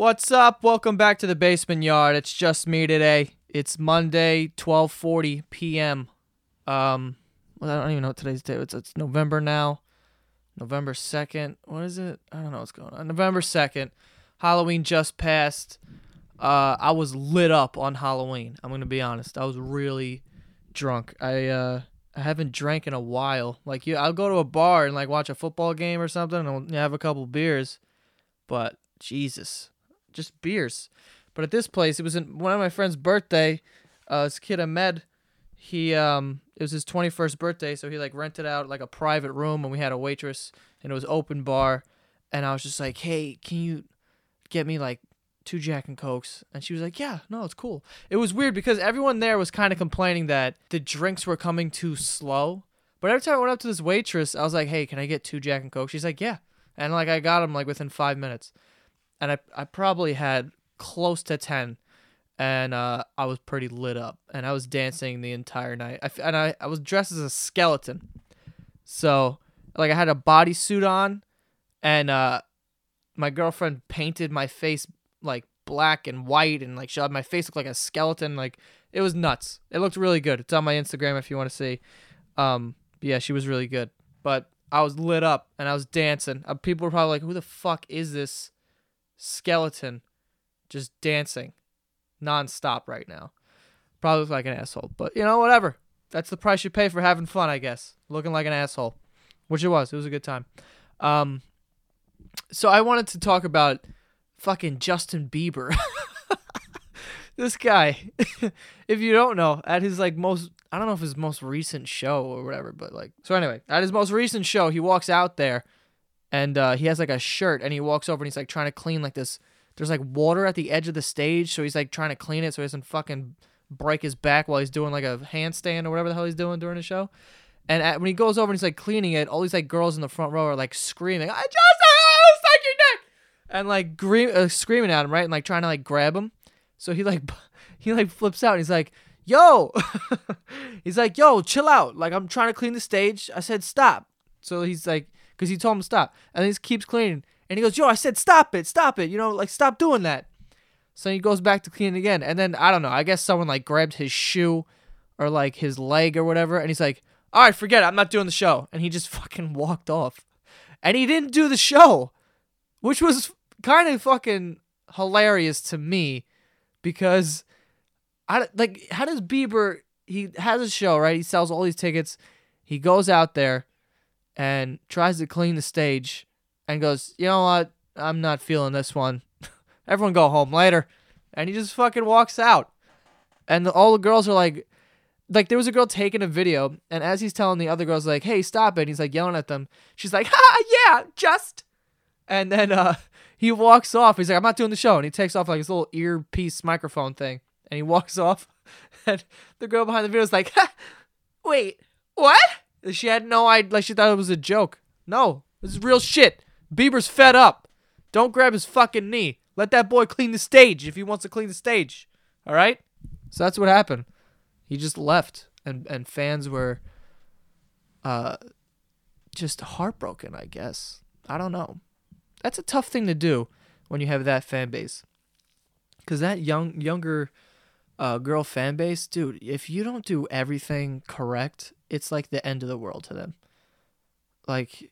What's up? Welcome back to the basement yard. It's just me today. It's Monday, 12:40 p.m. Um, well, I don't even know what today's date. It's, it's November now. November 2nd. What is it? I don't know what's going on. November 2nd. Halloween just passed. Uh, I was lit up on Halloween. I'm going to be honest. I was really drunk. I uh I haven't drank in a while. Like you I'll go to a bar and like watch a football game or something and I'll have a couple beers. But Jesus, just beers. But at this place, it was in one of my friend's birthday. Uh, this kid Ahmed, he um, it was his 21st birthday, so he like rented out like a private room, and we had a waitress, and it was open bar, and I was just like, hey, can you get me like two Jack and Cokes? And she was like, yeah, no, it's cool. It was weird because everyone there was kind of complaining that the drinks were coming too slow. But every time I went up to this waitress, I was like, hey, can I get two Jack and Cokes? She's like, yeah, and like I got them like within five minutes and I I probably had close to ten, and uh, I was pretty lit up, and I was dancing the entire night. I, and I I was dressed as a skeleton, so like I had a bodysuit on, and uh, my girlfriend painted my face like black and white, and like she had my face looked like a skeleton. Like it was nuts. It looked really good. It's on my Instagram if you want to see. Um, yeah, she was really good, but. I was lit up and I was dancing. Uh, people were probably like, "Who the fuck is this skeleton just dancing nonstop right now. Probably look like an asshole, but you know, whatever. That's the price you pay for having fun, I guess. Looking like an asshole, which it was. It was a good time. Um, so I wanted to talk about fucking Justin Bieber. this guy, if you don't know, at his like most, I don't know if his most recent show or whatever, but like, so anyway, at his most recent show, he walks out there and uh, he has like a shirt and he walks over and he's like trying to clean like this there's like water at the edge of the stage so he's like trying to clean it so he doesn't fucking break his back while he's doing like a handstand or whatever the hell he's doing during the show. And at, when he goes over and he's like cleaning it all these like girls in the front row are like screaming i just suck your dick! And like uh, screaming at him right and like trying to like grab him. So he like he like flips out and he's like yo! He's like yo chill out. Like i'm trying to clean the stage. I said stop. So he's like because he told him to stop. And he just keeps cleaning. And he goes, Yo, I said stop it, stop it. You know, like stop doing that. So he goes back to cleaning again. And then I don't know, I guess someone like grabbed his shoe or like his leg or whatever. And he's like, All right, forget it. I'm not doing the show. And he just fucking walked off. And he didn't do the show, which was kind of fucking hilarious to me because I like how does Bieber he has a show, right? He sells all these tickets. He goes out there and tries to clean the stage and goes, you know what? I'm not feeling this one. Everyone go home later. And he just fucking walks out. And the, all the girls are like, like there was a girl taking a video, and as he's telling the other girls like, "Hey, stop it!" he's like yelling at them. She's like, "Ha, yeah, just." And then uh, he walks off. He's like, "I'm not doing the show," and he takes off like his little earpiece microphone thing, and he walks off. And the girl behind the video is like, "Wait, what?" She had no idea. Like she thought it was a joke. No, this is real shit. Bieber's fed up. Don't grab his fucking knee. Let that boy clean the stage if he wants to clean the stage. All right. So that's what happened. He just left, and and fans were, uh, just heartbroken. I guess. I don't know. That's a tough thing to do when you have that fan base. Cause that young younger uh, girl fan base, dude, if you don't do everything correct, it's like the end of the world to them. Like,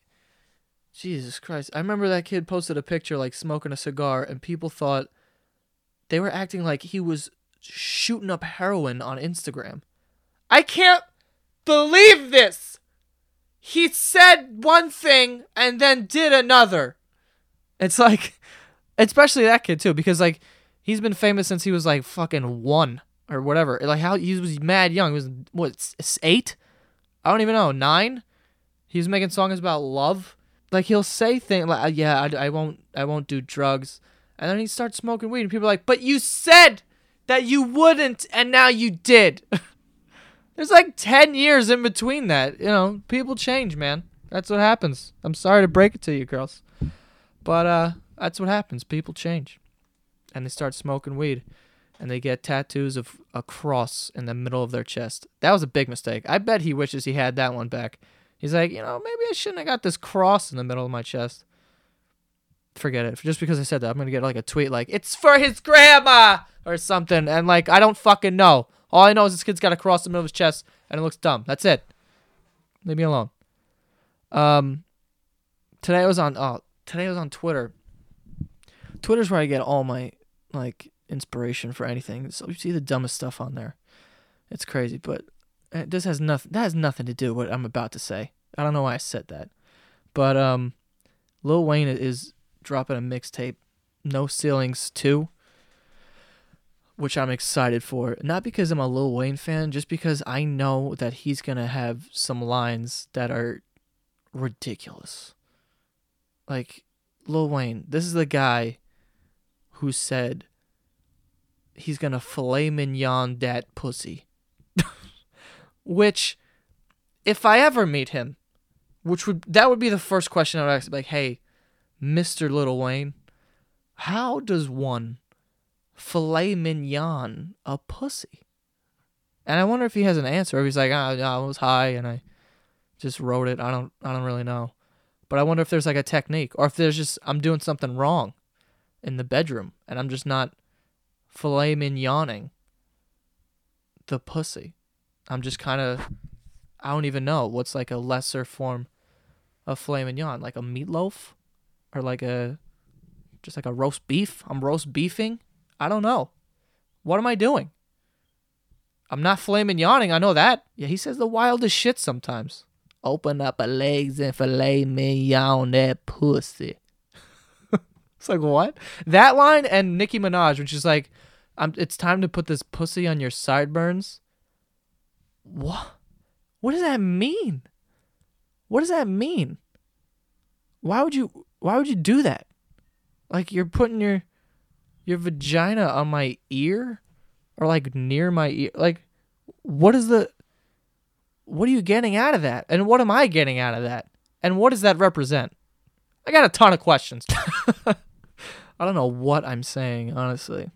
Jesus Christ. I remember that kid posted a picture like smoking a cigar, and people thought they were acting like he was shooting up heroin on Instagram. I can't believe this! He said one thing and then did another. It's like, especially that kid too, because like, he's been famous since he was like fucking one or whatever. Like how he was mad young. He was what eight? I don't even know nine. He was making songs about love. Like he'll say things like, uh, "Yeah, I, I won't, I won't do drugs," and then he starts smoking weed, and people are like, "But you said that you wouldn't, and now you did." There's like ten years in between that. You know, people change, man. That's what happens. I'm sorry to break it to you, girls, but uh, that's what happens. People change and they start smoking weed and they get tattoos of a cross in the middle of their chest. That was a big mistake. I bet he wishes he had that one back. He's like, you know, maybe I shouldn't have got this cross in the middle of my chest. forget it. Just because I said that, I'm gonna get like a tweet like it's for his grandma or something, and like I don't fucking know. All I know is this kid's got a cross in the middle of his chest, and it looks dumb. That's it. Leave me alone. Um, today I was on. Oh, today I was on Twitter. Twitter's where I get all my like inspiration for anything. So you see the dumbest stuff on there. It's crazy, but uh, this has nothing. That has nothing to do with what I'm about to say. I don't know why I said that, but um, Lil Wayne is dropping a mixtape, No Ceilings Two, which I'm excited for. Not because I'm a Lil Wayne fan, just because I know that he's gonna have some lines that are ridiculous. Like Lil Wayne, this is the guy who said he's gonna filet mignon that pussy. which, if I ever meet him, which would that would be the first question I would ask, like, hey, Mister Little Wayne, how does one filet mignon a pussy? And I wonder if he has an answer. If he's like, ah, oh, I was high and I just wrote it. I don't, I don't really know. But I wonder if there's like a technique, or if there's just I'm doing something wrong in the bedroom, and I'm just not filet mignoning the pussy. I'm just kind of, I don't even know what's like a lesser form of filet mignon, like a meatloaf, or like a, just like a roast beef. I'm roast beefing. I don't know. What am I doing? I'm not filet mignoning. I know that. Yeah, he says the wildest shit sometimes. Open up a legs and filet mignon that pussy. it's like what? That line and Nicki Minaj, which is like, I'm, it's time to put this pussy on your sideburns. What? What does that mean? What does that mean? Why would you? Why would you do that? Like you're putting your your vagina on my ear, or like near my ear. Like, what is the? what are you getting out of that? And what am I getting out of that? And what does that represent? I got a ton of questions. I don't know what I'm saying, honestly.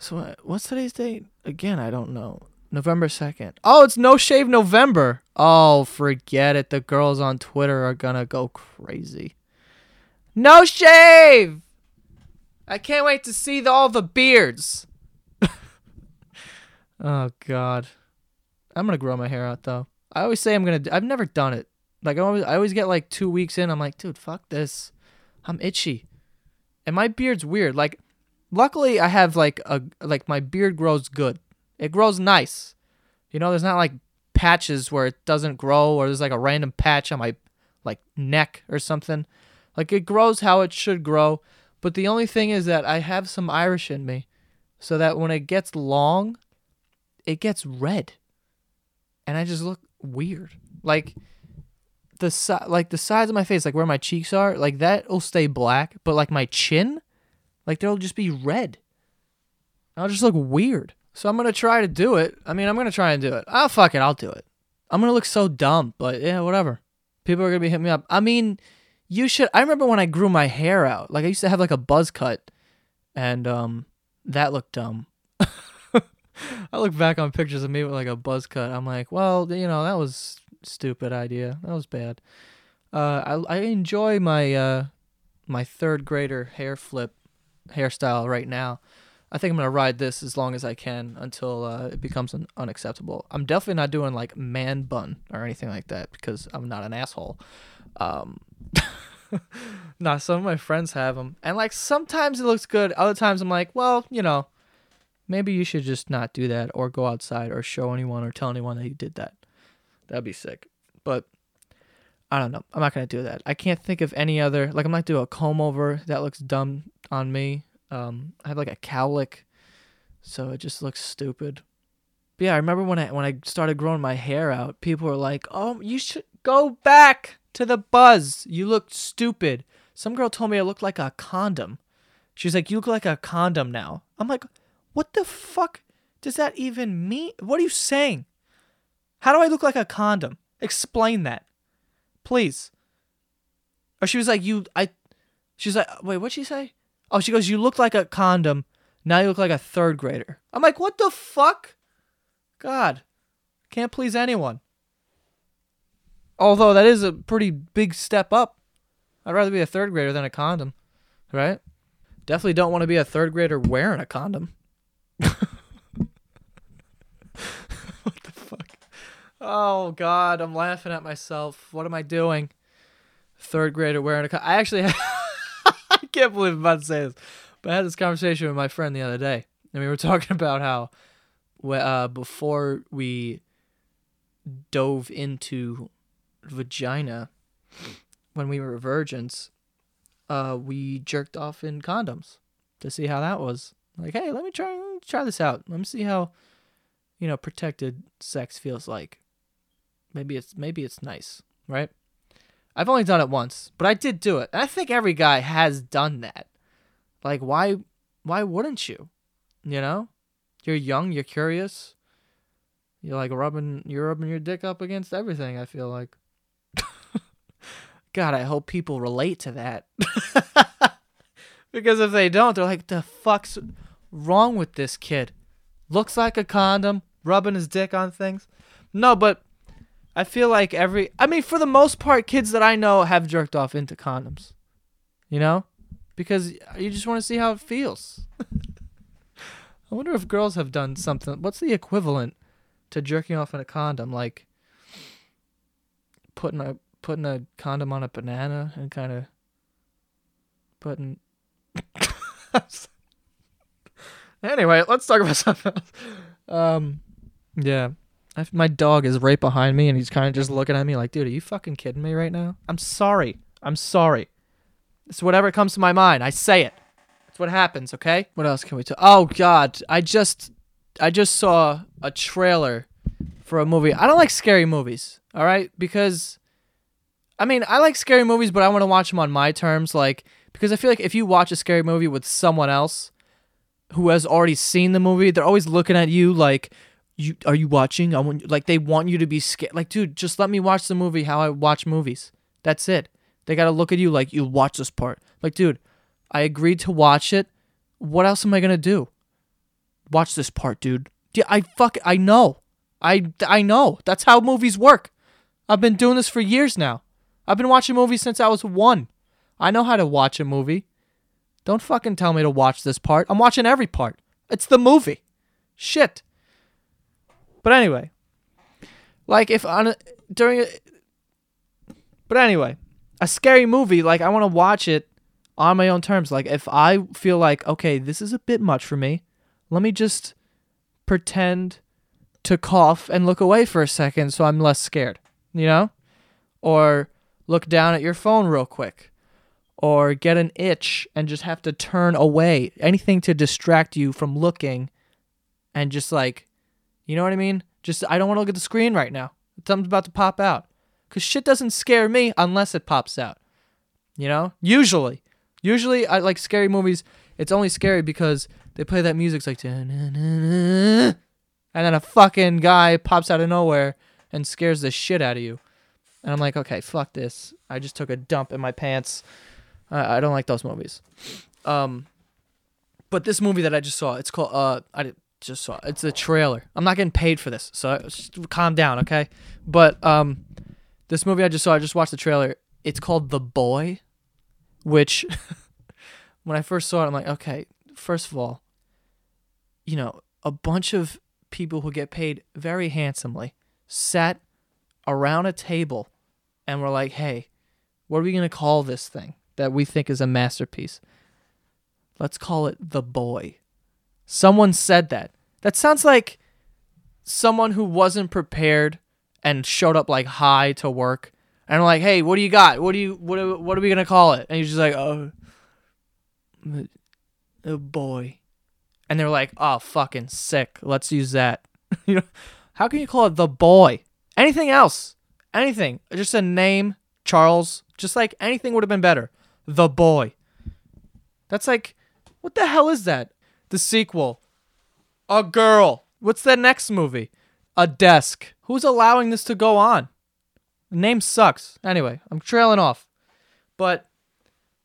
So, uh, what's today's date? Again, I don't know. November 2nd. Oh, it's No Shave November. Oh, forget it. The girls on Twitter are going to go crazy. No shave! I can't wait to see the, all the beards. oh, God. I'm gonna grow my hair out though. I always say I'm gonna. I've never done it. Like I always, I always get like two weeks in. I'm like, dude, fuck this. I'm itchy, and my beard's weird. Like, luckily I have like a like my beard grows good. It grows nice. You know, there's not like patches where it doesn't grow, or there's like a random patch on my like neck or something. Like it grows how it should grow. But the only thing is that I have some Irish in me, so that when it gets long, it gets red and I just look weird. Like the si- like the sides of my face, like where my cheeks are, like that'll stay black, but like my chin, like there'll just be red. I'll just look weird. So I'm gonna try to do it. I mean, I'm gonna try and do it. Oh fuck it, I'll do it. I'm gonna look so dumb, but yeah, whatever. People are gonna be hitting me up. I mean, you should. I remember when I grew my hair out. Like I used to have like a buzz cut, and um, that looked dumb. I look back on pictures of me with like a buzz cut. I'm like, well, you know, that was stupid idea. That was bad. Uh, I I enjoy my uh my third grader hair flip hairstyle right now. I think I'm gonna ride this as long as I can until uh, it becomes un- unacceptable. I'm definitely not doing like man bun or anything like that because I'm not an asshole. Um, nah, some of my friends have them, and like sometimes it looks good. Other times I'm like, well, you know, maybe you should just not do that or go outside or show anyone or tell anyone that you did that. That'd be sick. But I don't know. I'm not gonna do that. I can't think of any other like I'm not do a comb over. That looks dumb on me. Um, I have like a cowlick, so it just looks stupid. But yeah, I remember when I when I started growing my hair out, people were like, "Oh, you should go back to the buzz. You look stupid." Some girl told me I looked like a condom. She's like, "You look like a condom now." I'm like, what the fuck does that even mean? What are you saying? How do I look like a condom? Explain that. Please. Or she was like, you, I, she's like, wait, what'd she say? Oh, she goes, you look like a condom. Now you look like a third grader. I'm like, what the fuck? God, can't please anyone. Although that is a pretty big step up I'd rather be a third grader than a condom, right? Definitely don't want to be a third grader wearing a condom. what the? Oh God, I'm laughing at myself. What am I doing? Third grader wearing a condom. I actually, I can't believe I'm about to say this, but I had this conversation with my friend the other day, and we were talking about how, uh, before we dove into vagina when we were virgins, uh, we jerked off in condoms to see how that was. Like, hey, let me try let me try this out. Let me see how, you know, protected sex feels like. Maybe it's maybe it's nice, right? I've only done it once, but I did do it. And I think every guy has done that. Like, why why wouldn't you? You know, you're young, you're curious. You're like rubbing you're rubbing your dick up against everything. I feel like. God, I hope people relate to that. because if they don't, they're like, the fuck's wrong with this kid? Looks like a condom, rubbing his dick on things. No, but I feel like every, I mean, for the most part, kids that I know have jerked off into condoms. You know? Because you just want to see how it feels. I wonder if girls have done something. What's the equivalent to jerking off in a condom? Like putting a putting a condom on a banana and kind of putting. anyway, let's talk about something else. Um, yeah, I, my dog is right behind me, and he's kind of just looking at me like, "Dude, are you fucking kidding me right now?" I'm sorry. I'm sorry. It's whatever comes to my mind. I say it. That's what happens. Okay. What else can we talk? Oh God, I just, I just saw a trailer for a movie. I don't like scary movies. All right, because I mean, I like scary movies, but I want to watch them on my terms. Like, because I feel like if you watch a scary movie with someone else who has already seen the movie, they're always looking at you like, "You are you watching?" I want like they want you to be scared. Like, dude, just let me watch the movie how I watch movies. That's it. They gotta look at you like you watch this part. Like, dude, I agreed to watch it. What else am I gonna do? Watch this part, dude. Yeah, I fuck. I know. I I know. That's how movies work. I've been doing this for years now. I've been watching movies since I was one. I know how to watch a movie. Don't fucking tell me to watch this part. I'm watching every part. It's the movie. Shit. But anyway, like if on a, during a, but anyway, a scary movie like I want to watch it on my own terms. Like if I feel like okay, this is a bit much for me, let me just pretend to cough and look away for a second so I'm less scared, you know? Or look down at your phone real quick or get an itch and just have to turn away. Anything to distract you from looking and just like, you know what I mean? Just, I don't want to look at the screen right now. Something's about to pop out. Because shit doesn't scare me unless it pops out. You know? Usually. Usually, I like scary movies. It's only scary because they play that music. Like, and then a fucking guy pops out of nowhere and scares the shit out of you. And I'm like, okay, fuck this. I just took a dump in my pants. I, I don't like those movies. Um, but this movie that I just saw, it's called uh, I just saw. It's a trailer. I'm not getting paid for this, so calm down, okay? But um, this movie I just saw, I just watched the trailer. It's called The Boy, which when I first saw it, I'm like, okay, first of all, you know, a bunch of people who get paid very handsomely sat around a table and we're like, hey, what are we to call this thing that we think is a masterpiece? Let's call it The Boy. Someone said that. That sounds like someone who wasn't prepared and showed up like high to work and I'm like, "Hey, what do you got? What do you what are, what are we going to call it?" And he's just like, "Oh, a boy." And they're like, "Oh, fucking sick. Let's use that." you know, how can you call it The Boy? Anything else? Anything. Just a name, Charles. Just like anything would have been better. The Boy. That's like, what the hell is that? The sequel. A girl. What's the next movie? A desk. Who's allowing this to go on? The name sucks. Anyway, I'm trailing off. But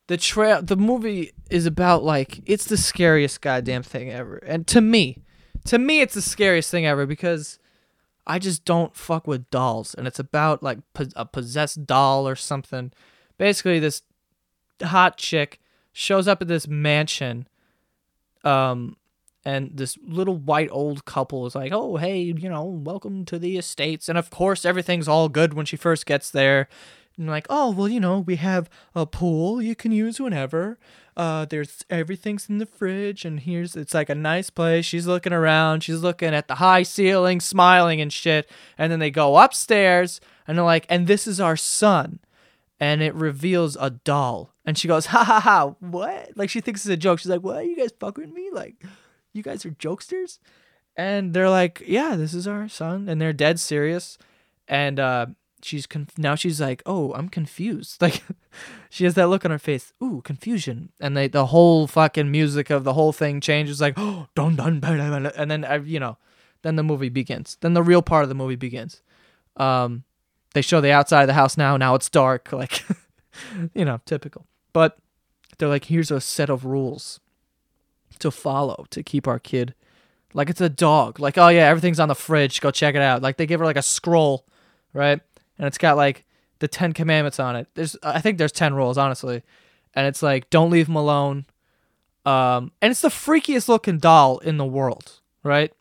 the trail the movie is about like it's the scariest goddamn thing ever. And to me, to me it's the scariest thing ever because I just don't fuck with dolls, and it's about like a possessed doll or something. Basically, this hot chick shows up at this mansion um and this little white old couple is like oh hey you know welcome to the estates. And of course everything's all good when she first gets there. And like oh well you know we have a pool you can use whenever. Uh there's everything's in the fridge and here's it's like a nice place. She's looking around. She's looking at the high ceiling smiling and shit. And then they go upstairs and they're like and this is our son and it reveals a doll. And she goes, ha ha ha, what? Like she thinks it's a joke. She's like, what? You guys fucking me? Like, you guys are jokesters? And they're like, yeah, this is our son. And they're dead serious. And uh, she's conf- now she's like, oh, I'm confused. Like, she has that look on her face, ooh, confusion. And they the whole fucking music of the whole thing changes, like, oh, dun dun, dun, and then uh, you know, then the movie begins. Then the real part of the movie begins. Um, they show the outside of the house now. Now it's dark, like you know, typical. But they're like, here's a set of rules to follow to keep our kid like it's a dog. Like, oh yeah, everything's on the fridge. Go check it out. Like they give her like a scroll, right? And it's got like the Ten Commandments on it. There's I think there's ten rules, honestly. And it's like, don't leave him alone. Um, and it's the freakiest looking doll in the world, right?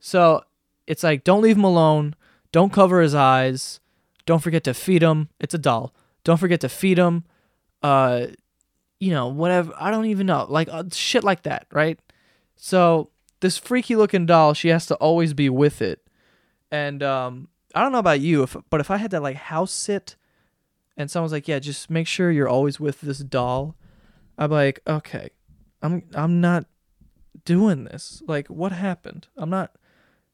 So it's like, don't leave him alone. Don't cover his eyes. Don't forget to feed them. It's a doll. Don't forget to feed them. Uh, you know, whatever. I don't even know. Like uh, shit like that, right? So this freaky looking doll, she has to always be with it. And um, I don't know about you, if but if I had to like house sit, and someone's like, "Yeah, just make sure you're always with this doll," I'm like, "Okay, I'm I'm not doing this. Like, what happened? I'm not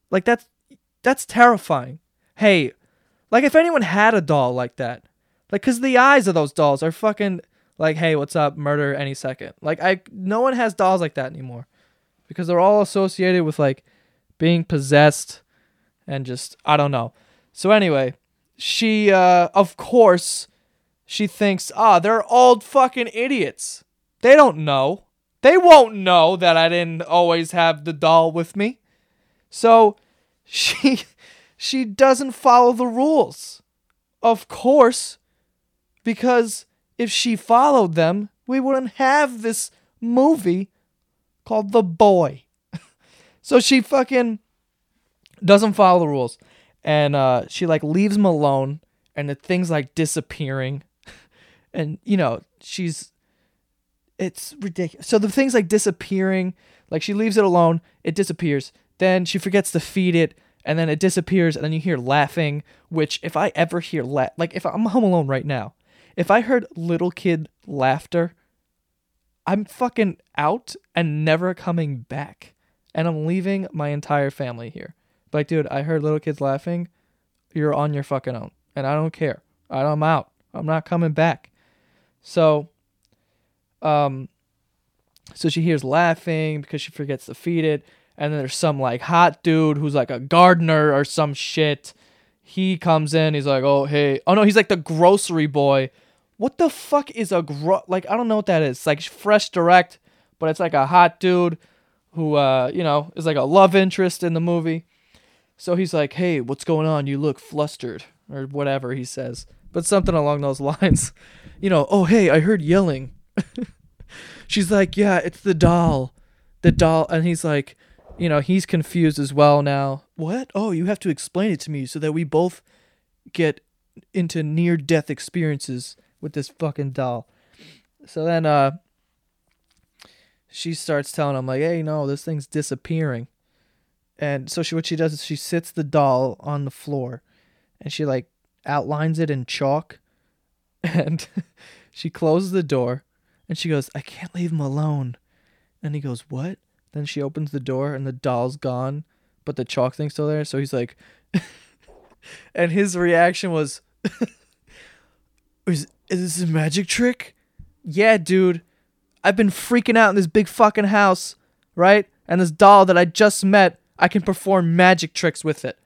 like that's that's terrifying. Hey, like if anyone had a doll like that, like cuz the eyes of those dolls are fucking like hey, what's up? Murder any second. Like I no one has dolls like that anymore because they're all associated with like being possessed and just I don't know. So anyway, she uh of course she thinks, "Ah, they're old fucking idiots. They don't know. They won't know that I didn't always have the doll with me." So she she doesn't follow the rules. Of course, because if she followed them, we wouldn't have this movie called The Boy. so she fucking doesn't follow the rules. And uh, she like leaves him alone and the thing's like disappearing. and you know, she's it's ridiculous. So the thing's like disappearing, like she leaves it alone, it disappears. Then she forgets to feed it and then it disappears and then you hear laughing which if i ever hear la- like if i'm home alone right now if i heard little kid laughter i'm fucking out and never coming back. And i'm leaving my entire family here. But like dude i heard little kids laughing. You're on your fucking own. And i don't care. I'm out. I'm not coming back. So um so she hears laughing because she forgets to feed it and then there's some like hot dude who's like a gardener or some shit. He comes in, he's like, "Oh, hey." Oh no, he's like the grocery boy. What the fuck is a gro like I don't know what that is. Like fresh direct, but it's like a hot dude who uh, you know, is like a love interest in the movie. So he's like, "Hey, what's going on? You look flustered." Or whatever he says. But something along those lines. You know, "Oh, hey, I heard yelling." She's like, "Yeah, it's the doll." The doll and he's like, you know, he's confused as well now. What? Oh, you have to explain it to me so that we both get into near death experiences with this fucking doll. So then uh she starts telling him like, "Hey, no, this thing's disappearing." And so she what she does is she sits the doll on the floor and she like outlines it in chalk and she closes the door and she goes, "I can't leave him alone." And he goes, "What?" Then she opens the door and the doll's gone, but the chalk thing's still there. So he's like, and his reaction was, is, is this a magic trick? Yeah, dude. I've been freaking out in this big fucking house, right? And this doll that I just met, I can perform magic tricks with it.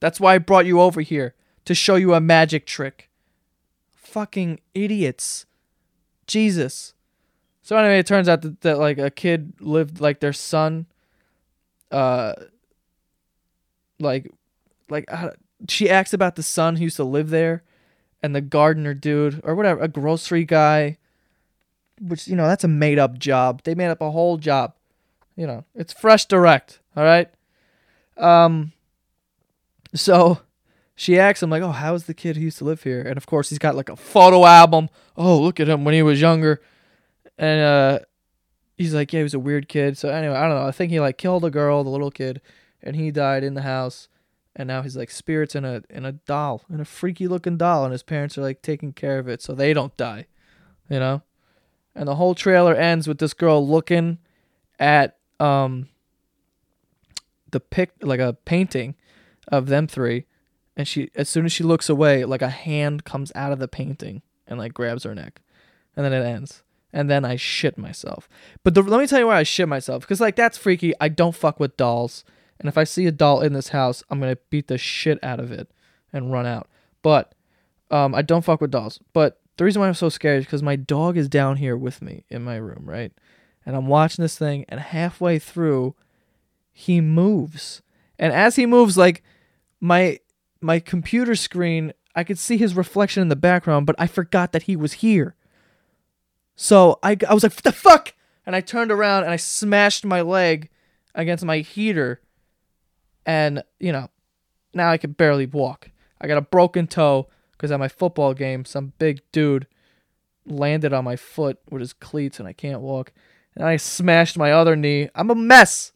That's why I brought you over here to show you a magic trick. Fucking idiots. Jesus. So anyway, it turns out that, that like a kid lived like their son, uh, like, like uh, she asks about the son who used to live there, and the gardener dude or whatever, a grocery guy, which you know that's a made up job. They made up a whole job. You know, it's fresh direct. All right. Um. So she asks him like, "Oh, how's the kid who used to live here?" And of course, he's got like a photo album. Oh, look at him when he was younger. And uh, he's like, "Yeah, he was a weird kid." So anyway, I don't know. I think he like killed a girl, the little kid, and he died in the house. And now he's like spirits in a in a doll, in a freaky looking doll, and his parents are like taking care of it so they don't die, you know. And the whole trailer ends with this girl looking at um the pic like a painting of them three and she as soon as she looks away like a hand comes out of the painting and like grabs her neck and then it ends and then i shit myself. But the, let me tell you why i shit myself because like that's freaky. I don't fuck with dolls and if i see a doll in this house i'm gonna beat the shit out of it and run out. But um i don't fuck with dolls. But the reason why i'm so scared is because my dog is down here with me in my room right? And i'm watching this thing and halfway through he moves. And as he moves like my my computer screen i could see his reflection in the background but i forgot that he was here so i, I was like what the fuck? And i turned around and i smashed my leg against my heater. And you know now i can barely walk. I got a broken toe because at my football game some big dude landed on my foot with his cleats and i can't walk. And i smashed my other knee. I'm a mess.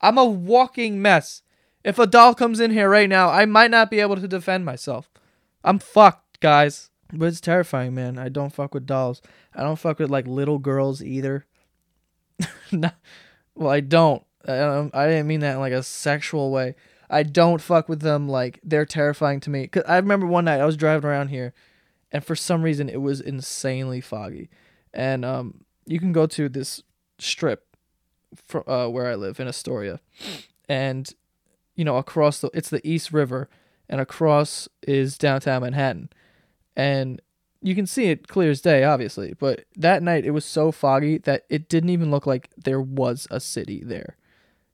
I'm a walking mess. If a doll comes in here right now, I might not be able to defend myself. I'm fucked, guys. But it's terrifying, man. I don't fuck with dolls. I don't fuck with like little girls either. no, well, I don't. I, don't. I didn't mean that in like a sexual way. I don't fuck with them like they're terrifying to me. Cause I remember one night I was driving around here, and for some reason it was insanely foggy, and um, you can go to this strip, for, uh, where I live in Astoria, and you know, across the it's the East River and across is downtown Manhattan. And you can see it clear as day, obviously. But that night it was so foggy that it didn't even look like there was a city there.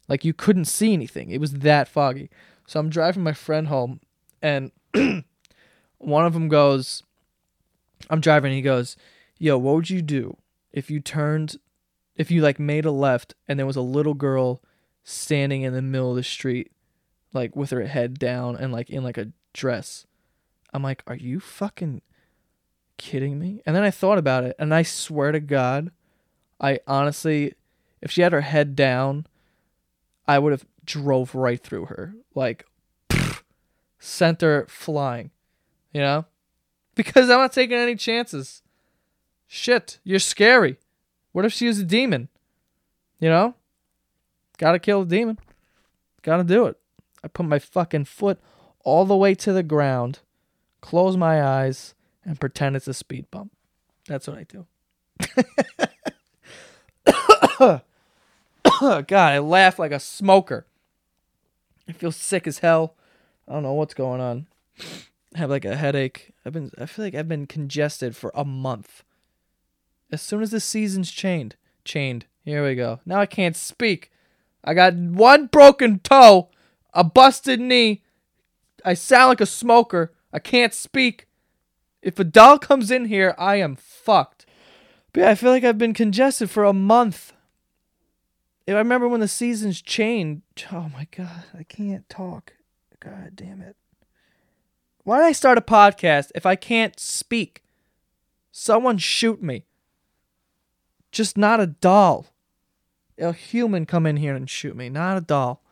Like you couldn't see anything. It was that foggy. So I'm driving my friend home and one of them goes I'm driving he goes, "Yo, what would you do if you turned if you like made a left and there was a little girl standing in the middle of the street like with her head down and like in like a dress. I'm like, are you fucking kidding me? And then I thought about it, and I swear to God, I honestly, if she had her head down, I would have drove right through her, like, sent her flying, you know, because I'm not taking any chances. Shit, you're scary. What if she was a demon? You know, gotta kill the demon. Gotta do it. I put my fucking foot all the way to the ground, close my eyes, and pretend it's a speed bump. That's what I do. God, I laugh like a smoker. I feel sick as hell. I don't know what's going on. I have like a headache. I've been I feel like I've been congested for a month. As soon as the season's chained, chained. Here we go. Now I can't speak. I got one broken toe a busted knee. I sound like a smoker. I can't speak. If a doll comes in here, I am fucked. But yeah, I feel like I've been congested for a month. If I remember when the seasons changed. Oh my god, I can't talk. God damn it. Why did I start a podcast if I can't speak? Someone shoot me. Just not a doll. A human come in here and shoot me, not a doll.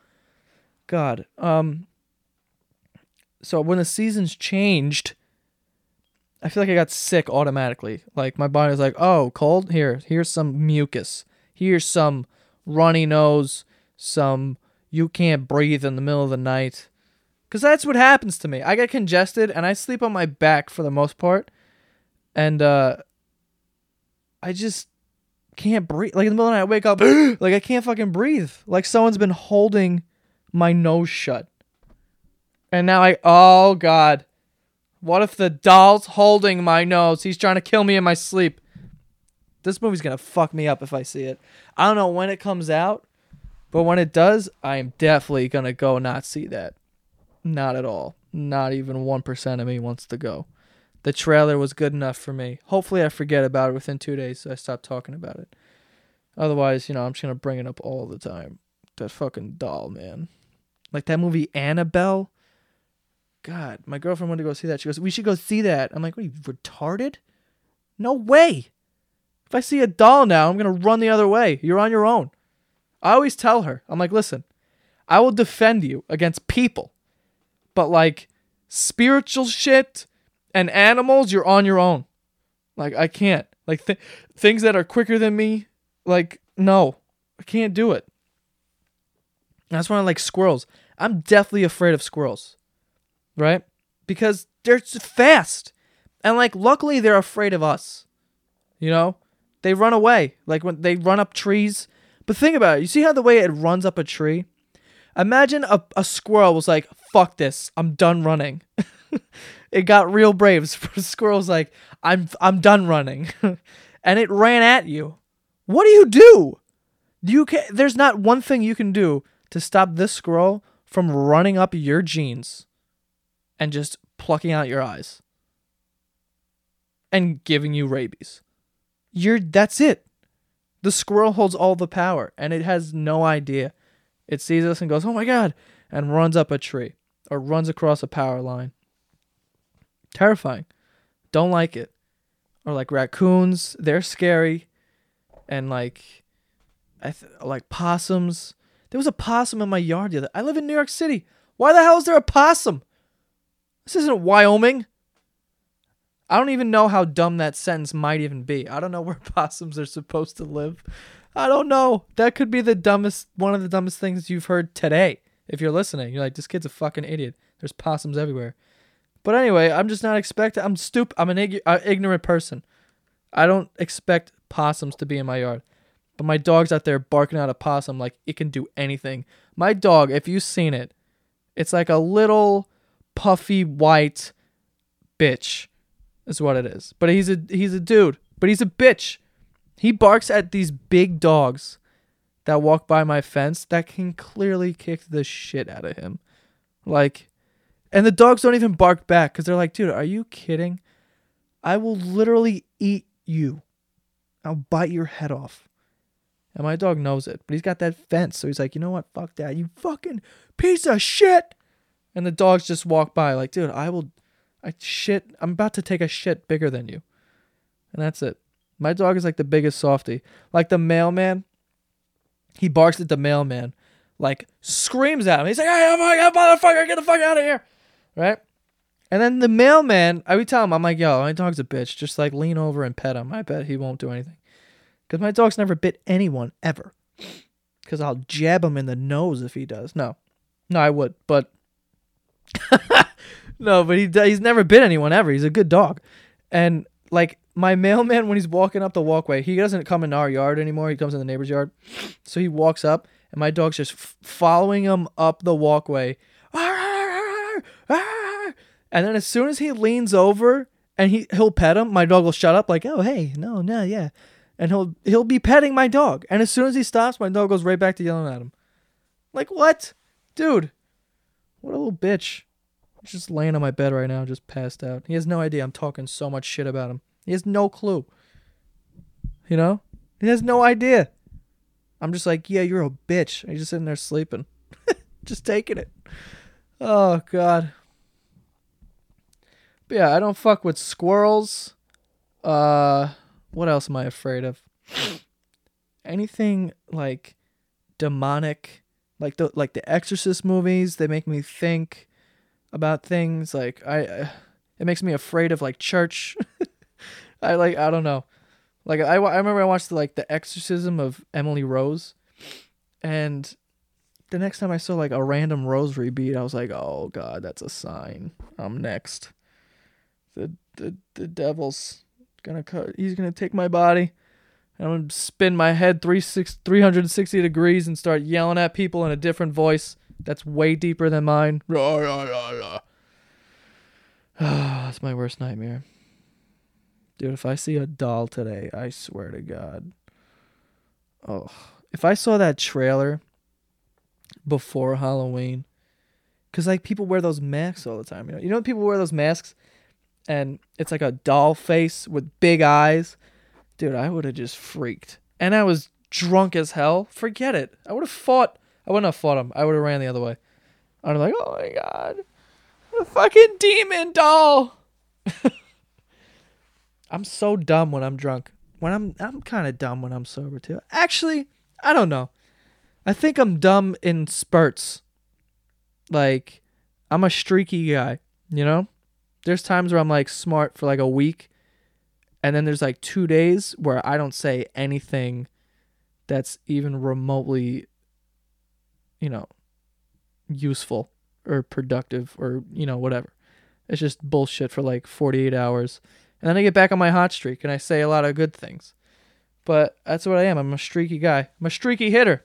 God. Um. So when the seasons changed, I feel like I got sick automatically. Like my body body's like, oh, cold. Here, here's some mucus. Here's some runny nose. Some you can't breathe in the middle of the night. Cause that's what happens to me. I get congested and I sleep on my back for the most part, and uh, I just can't breathe. Like in the middle of the night, I wake up like I can't fucking breathe. Like someone's been holding my nose shut. And now I, oh God. What if the doll's holding my nose? He's trying to kill me in my sleep. This movie's to fuck me up if I see it. I don't know when it comes out, but when it does, I am definitely to go not see that. Not at all. Not even 1% of me wants to go. the trailer was good enough for me. Hopefully, I forget about it within two days, so I stop talking about it. Otherwise, you know, I'm just gonna bring it up all the time. That fucking doll, man. Like that movie Annabelle. God, my girlfriend wanted to go see that. She goes, "We should go see that." I'm like, "What are you retarded? No way." If I see a doll now, I'm gonna run the other way. You're on your own. I always tell her, I'm like, listen, I will defend you against people, but like spiritual shit and animals, you're on your own. Like I can't. Like th- things that are quicker than me, like no, I can't do it. That's why I like squirrels. I'm definitely afraid of squirrels, right? Because they're fast, and like luckily they're afraid of us. You know, they run away. Like when they run up trees. But think about it. You see how the way it runs up a tree? Imagine a, a squirrel was like, fuck this. I'm done running. it got real brave. Squirrel's like, I'm I'm done running. and it ran at you. What do you do? You can there's not one thing you can do to stop this squirrel from running up your jeans and just plucking out your eyes and giving you rabies. You're that's it. The squirrel holds all the power and it has no idea. It sees us and goes, "Oh my god," and runs up a tree or runs across a power line. Terrifying. Don't like it. Or like raccoons, they're scary. And like I th- like possums. There was a possum in my yard the other. I live in New York City. Why the hell is there a possum? This isn't Wyoming. I don't even know how dumb that sentence might even be. I don't know where possums are supposed to live. I don't know. That could be the dumbest, one of the dumbest things you've heard today. If you're listening, you're like, this kid's a fucking idiot. There's possums everywhere. But anyway, I'm just not expecting. I'm stupid. I'm an ig- uh, ignorant person. I don't expect possums to be in my yard. But my dog's out there barking at a possum like it can do anything. My dog, if you've seen it, it's like a little puffy white bitch is what it is. But he's a he's a dude, but he's a bitch. He barks at these big dogs that walk by my fence that can clearly kick the shit out of him. Like and the dogs don't even bark back cuz they're like, "Dude, are you kidding? I will literally eat you. I'll bite your head off." And my dog knows it, but he's got that fence, so he's like, "You know what? Fuck that. You fucking piece of shit." And the dogs just walk by like, "Dude, I will I shit. I'm about to take a shit bigger than you. And that's it. My dog is like the biggest softy. Like the mailman, he barks at the mailman, like screams at him. He's like, hey, oh God, motherfucker, get the fuck out of here. Right? And then the mailman, I would tell him, I'm like, yo, my dog's a bitch. Just like lean over and pet him. I bet he won't do anything. Because my dog's never bit anyone ever. Because I'll jab him in the nose if he does. No. No, I would. But no, but he he's never bit anyone ever. He's a good dog, and like my mailman when he's walking up the walkway, he doesn't come in our yard anymore. He comes in the neighbor's yard, so he walks up, and my dog's just f- following him up the walkway. And then as soon as he leans over and he he'll pet him, my dog will shut up like, "Oh hey, no, no, yeah," and he'll he'll be petting my dog. And as soon as he stops, my dog goes right back to yelling at him. Like what, dude? What a little bitch. Just laying on my bed right now, just passed out. He has no idea I'm talking so much shit about him. He has no clue. You know? He has no idea. I'm just like, yeah, you're a bitch. He's just sitting there sleeping. just taking it. Oh, God. But yeah, I don't fuck with squirrels. Uh, what else am I afraid of? Anything like demonic, like the like the Exorcist movies. They make me think about things. Like I, uh, it makes me afraid of like church. I like I don't know. Like I, I remember I watched like the Exorcism of Emily Rose, and the next time I saw like a random rosary bead, I was like, oh god, that's a sign. I'm next. The the the devil's gonna cut. He's gonna take my body. I'm gonna spin my head three six, 360 degrees and start yelling at people in a different voice that's way deeper than mine. That's my worst nightmare. Dude, if I see a doll today, I swear to God. Oh, if I saw that trailer before Halloween, because like people wear those masks all the time. You know, you know, people wear those masks, and it's like a doll face with big eyes. Dude, I would have just freaked. And I was drunk as hell. Forget it. I would have fought. I wouldn't have fought him. I would have ran the other way. Be like, oh my god, a fucking demon doll. I'm so dumb when I'm drunk. When I'm I'm kind of dumb when I'm sober too. Actually, I don't know. I think I'm dumb in spurts. Like I'm a streaky guy, you know? There's times where I'm like smart for like a week and then there's like 2 days where I don't say anything that's even remotely you know useful or productive or you know whatever. It's just bullshit for like 48 hours. And then I get back on my hot streak and I say a lot of good things. But that's what I am. I'm a streaky guy. I'm a streaky hitter.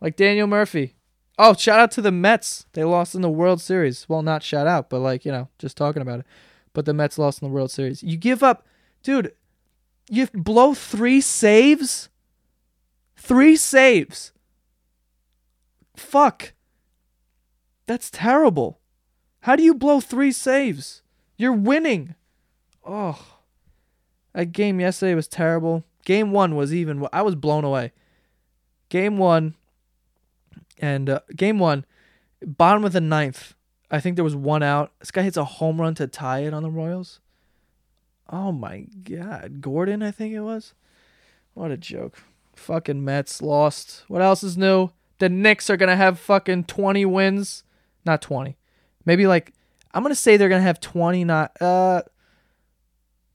Like Daniel Murphy. Oh, shout out to the Mets. They lost in the World Series. Well, not shout out, but like, you know, just talking about it. But the Mets lost in the World Series. You give up, dude, you blow three saves? Three saves. Fuck. That's terrible. How do you blow three saves? You're winning. Oh. That game yesterday was terrible. Game one was even. I was blown away. Game one, and uh, game one, bottom of the ninth. I think there was one out. This guy hits a home run to tie it on the Royals. Oh my God. Gordon, I think it was. What a joke. Fucking Mets lost. What else is new? The Knicks are to have fucking 20 wins. Not 20. Maybe like, I'm to say they're to have 20, not, uh,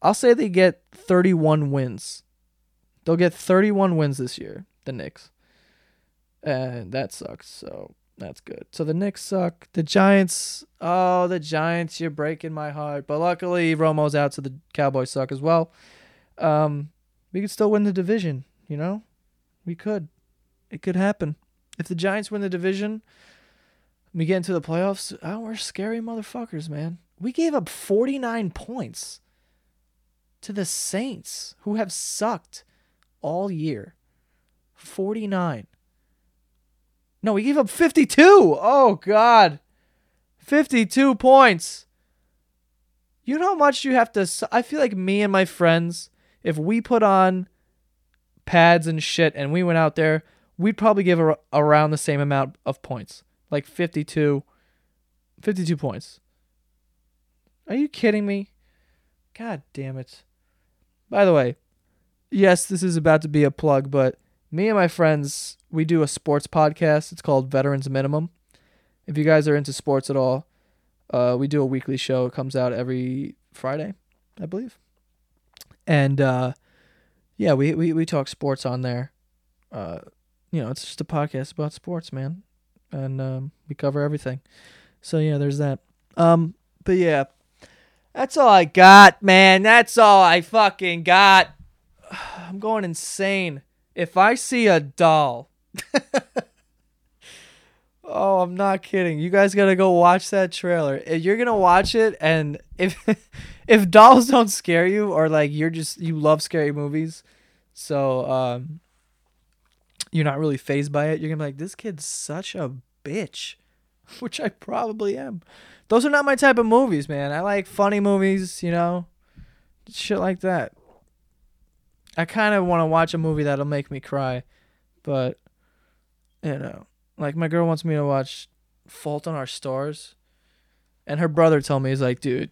I'll say they get 31 wins. They'll get 31 wins this year, the Knicks. And that sucks. So that's good. So the Knicks suck. The Giants, oh, the Giants, you're breaking my heart. But luckily, Romo's out, so the Cowboys suck as well. Um, we could still win the division, you know? We could. It could happen. If the Giants win the division, we get into the playoffs. Oh, we're scary motherfuckers, man. We gave up 49 points to the Saints, who have sucked all year. 49. No, we gave up 52. Oh, God. 52 points. You know how much you have to. I feel like me and my friends, if we put on pads and shit and we went out there, we'd probably give around the same amount of points. Like 52. 52 points. Are you kidding me? God damn it. By the way, yes, this is about to be a plug, but me and my friends, we do a sports podcast. It's called Veterans Minimum. If you guys are into sports at all, uh, we do a weekly show. It comes out every Friday, I believe. And uh, yeah, we, we, we talk sports on there. Uh, you know, it's just a podcast about sports, man. And um, we cover everything. So yeah, there's that. Um, but yeah, that's all I got, man. That's all I fucking got. I'm going insane. If I see a doll. oh, I'm not kidding. You guys got to go watch that trailer. You're going to watch it and if if dolls don't scare you or like you're just you love scary movies, so um you're not really phased by it, you're to be like this kid's such a bitch, which I probably am those are not my type of movies, man. I like funny movies, you know, shit like that. I kind of want to watch a movie that'll make me cry, but you know, like my girl wants me to watch Fault in Our Stars, and her brother told me he's like, dude,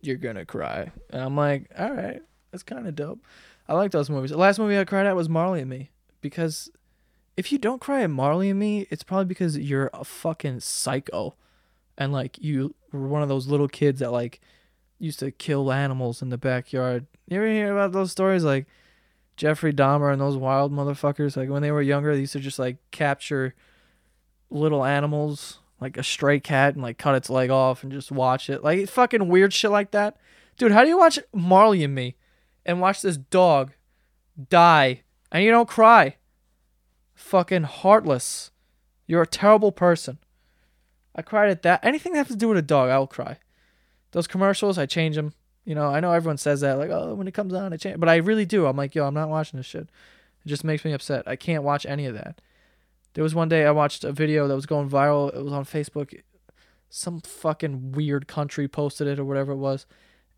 you're gonna cry, and I'm like, all right, that's kind of dope. I like those movies. The last movie I cried at was Marley and Me because if you don't cry at Marley and Me, it's probably because you're a fucking psycho and like you were one of those little kids that like used to kill animals in the backyard. You ever hear about those stories like Jeffrey Dahmer and those wild motherfuckers? Like when they were younger, they used to just like capture little animals, like a stray cat, and like cut its leg off and just watch it. Like fucking weird shit like that. Dude, how do you watch Marley and me and watch this dog die and you don't cry? Fucking heartless. You're a terrible person. I cried at that. Anything that has to do with a dog, I will cry. Those commercials, I change them. You know, I know everyone says that, like, oh, when it comes on, I change. But I really do. I'm like, yo, I'm not watching this shit. It just makes me upset. I can't watch any of that. There was one day I watched a video that was going viral. It was on Facebook. Some fucking weird country posted it or whatever it was.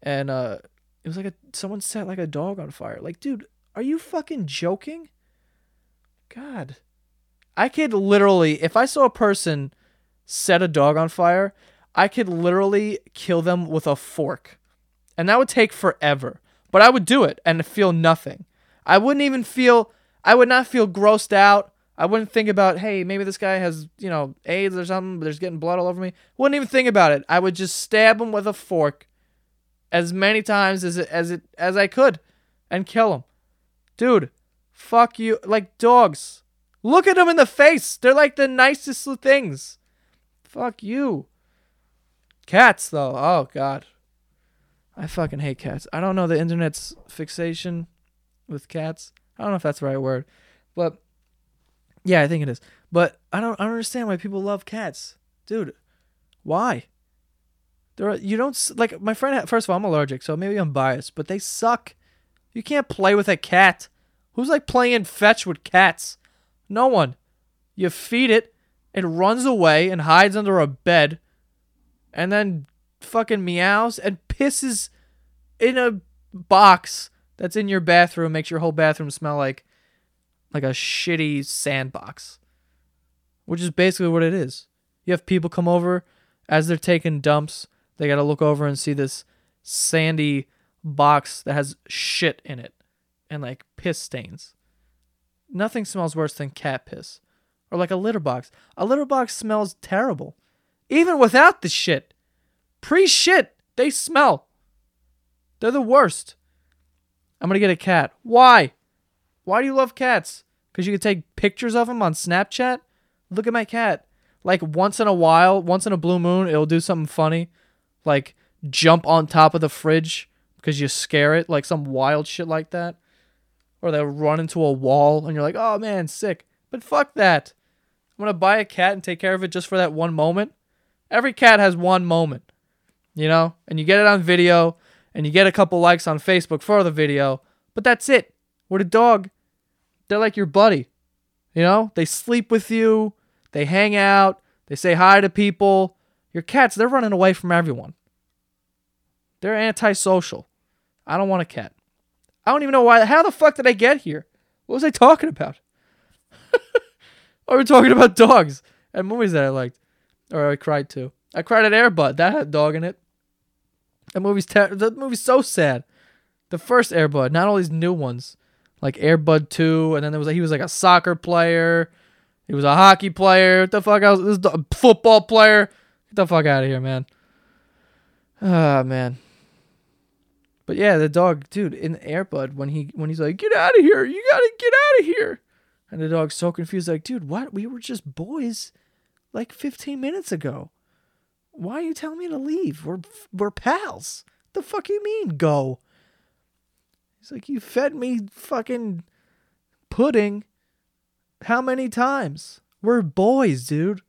and uh, it was like a someone set like a dog on fire. Like, dude, are you fucking joking? God, I could literally, if I saw a person set a dog on fire, I could literally kill them with a fork, and that would take forever. But I would do it and feel nothing. I wouldn't even feel. I would not feel grossed out. I wouldn't think about, hey, maybe this guy has, you know, AIDS or something, but there's getting blood all over me. Wouldn't even think about it. I would just stab him with a fork as many times as it, as it as I could and kill him. Dude, fuck you. Like dogs. Look at them in the face. They're like the nicest things. Fuck you. Cats though. Oh god. I fucking hate cats. I don't know the internet's fixation with cats. I don't know if that's the right word. But yeah, I think it is. But I don't I don't understand why people love cats. Dude, why? There are, you don't like my friend first of all, I'm allergic, so maybe I'm biased, but they suck. You can't play with a cat. Who's like playing fetch with cats? No one. You feed it, it runs away and hides under a bed and then fucking meows and pisses in a box that's in your bathroom, makes your whole bathroom smell like like a shitty sandbox. Which is basically what it is. You have people come over as they're taking dumps, they got to look over and see this sandy box that has shit in it and like piss stains. Nothing smells worse than cat piss or like a litter box. A litter box smells terrible. Even without the shit. Pre shit, they smell. They're the worst. I'm going to get a cat. Why? Why do you love cats? Because you can take pictures of them on Snapchat? Look at my cat. Like once in a while, once in a blue moon, it'll do something funny. Like jump on top of the fridge because you scare it. Like some wild shit like that. Or they'll run into a wall and you're like, oh man, sick. But fuck that. I'm to buy a cat and take care of it just for that one moment. Every cat has one moment, you know? And you get it on video and you get a couple likes on Facebook for the video. But that's it. With a dog, they're like your buddy. You know, they sleep with you, they hang out, they say hi to people. Your cats, they're running away from everyone. They're antisocial. I don't want a cat. I don't even know why. How the fuck did I get here? What was I talking about? oh, we're talking about dogs and movies that I liked or I cried to. I cried at Airbud. That had a dog in it. That movie's ter- that movie's so sad. The first Airbud, not all these new ones like Airbud 2, and then there was he was like a soccer player, he was a hockey player. What the fuck else? This is a football player. Get the fuck out of here, man. Ah man. But yeah, the dog, dude, in the Airbud when he when he's like, "Get out of here! You gotta get out of here!" and the dog's so confused, like, "Dude, what? We were just boys, like 15 minutes ago. Why are you telling me to leave? We're we're pals. The fuck you mean go?" He's like, You fed me fucking pudding. How many times? We're boys, dude.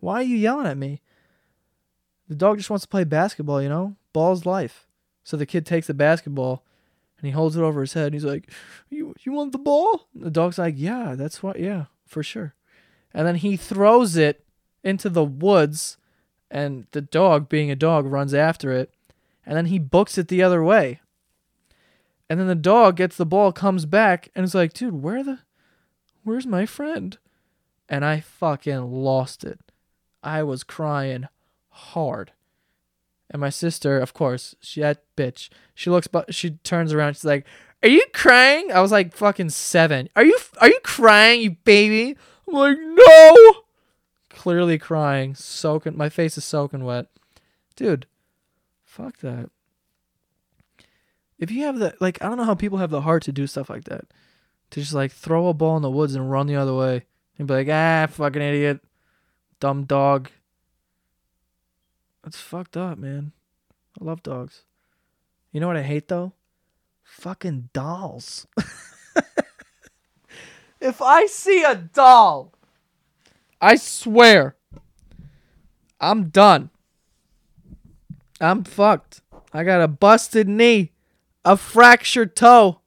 Why are you yelling at me? The dog just wants to play basketball, you know? Ball's life. So the kid takes the basketball and he holds it over his head and he's like, You you want the ball? And the dog's like, Yeah, that's what yeah, for sure. And then he throws it into the woods and the dog, being a dog, runs after it. And then he books it the other way. And then the dog gets the ball, comes back, and is like, dude, where the where's my friend? And I fucking lost it. I was crying hard. And my sister, of course, she that bitch. She looks but she turns around, she's like, Are you crying? I was like fucking seven. Are you are you crying, you baby? I'm like, no Clearly crying, soaking my face is soaking wet. Dude, fuck that if you have the like I don't know how people have the heart to do stuff like that. To just like throw a ball in the woods and run the other way and be like, ah, fucking idiot. Dumb dog. That's fucked up, man. I love dogs. You know what I hate though? Fucking dolls. if I see a doll, I swear, I'm done. I'm fucked. I got a busted knee a fractured toe.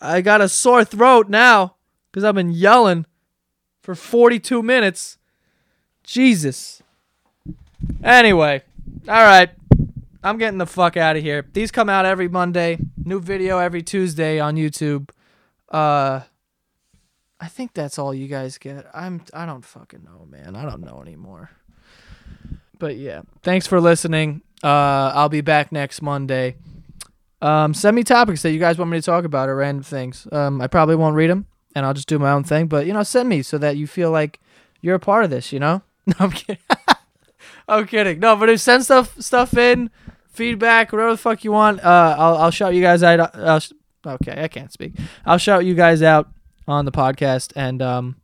I got a sore throat now because I've been yelling for 42 minutes. Jesus. Anyway, all right. I'm getting the fuck out of here. These come out every Monday. New video every Tuesday on YouTube. Uh I think that's all you guys get. I'm I don't fucking know, man. I don't know anymore. But yeah, thanks for listening. Uh I'll be back next Monday. Um send me topics that you guys want me to talk about or random things. Um I probably won't read them and I'll just do my own thing, but you know, send me so that you feel like you're a part of this, you know? No, I'm kidding. I'm kidding. No, but if send stuff stuff in, feedback, whatever the fuck you want. Uh, I'll I'll shout you guys out. I'll sh- okay, I can't speak. I'll shout you guys out on the podcast, and um,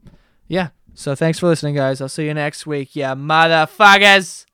yeah. So thanks for listening, guys. I'll see you next week. Yeah, motherfuckers.